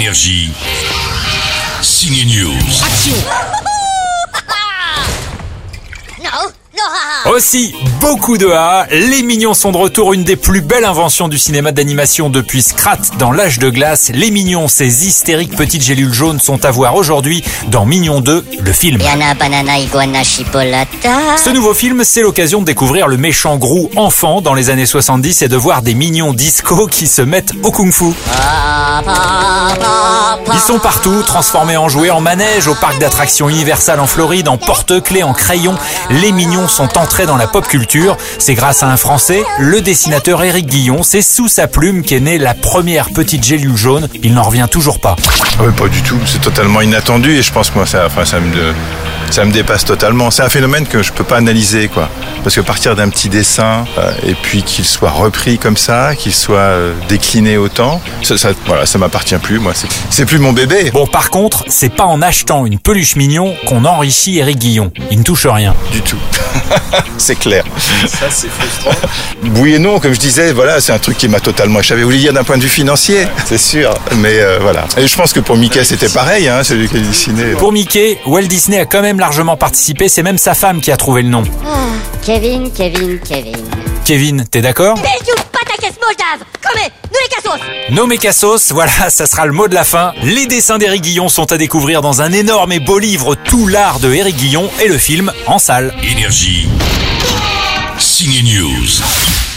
Énergie. Signe News. Aussi, beaucoup de A. Les Mignons sont de retour, une des plus belles inventions du cinéma d'animation depuis Scrat dans l'âge de glace. Les Mignons, ces hystériques petites gélules jaunes sont à voir aujourd'hui dans Mignon 2, le film. Yana banana iguana chipolata. Ce nouveau film, c'est l'occasion de découvrir le méchant Grou enfant dans les années 70 et de voir des mignons disco qui se mettent au kung-fu. Ils sont partout, transformés en jouets, en manège, au parc d'attractions Universal en Floride, en porte-clés, en crayon. Les mignons sont entrés dans la pop culture. C'est grâce à un Français, le dessinateur Éric Guillon. C'est sous sa plume qu'est née la première petite gélule jaune. Il n'en revient toujours pas. Ah pas du tout. C'est totalement inattendu et je pense que moi, ça, enfin, ça ça me dépasse totalement. C'est un phénomène que je peux pas analyser, quoi. Parce que partir d'un petit dessin euh, et puis qu'il soit repris comme ça, qu'il soit euh, décliné autant, ça, ça, voilà, ça m'appartient plus. Moi, c'est- c'est plus mon bébé. Bon, par contre, c'est pas en achetant une peluche mignon qu'on enrichit Éric Guillon. Il ne touche rien. Du tout. c'est clair. Ça, c'est frustrant. Oui et non, comme je disais, voilà, c'est un truc qui m'a totalement échappé. Vous voulez dire d'un point de vue financier, c'est sûr. Mais euh, voilà. Et je pense que pour Mickey, c'était pareil, hein, celui qui a dessiné. Pour Mickey, Walt Disney a quand même largement participé. C'est même sa femme qui a trouvé le nom. Kevin, Kevin, Kevin. Kevin, t'es d'accord les cassos. Nommé Cassos, voilà, ça sera le mot de la fin. Les dessins d'Éric Guillon sont à découvrir dans un énorme et beau livre Tout l'art de Éric Guillon et le film en salle. Énergie. Signe News.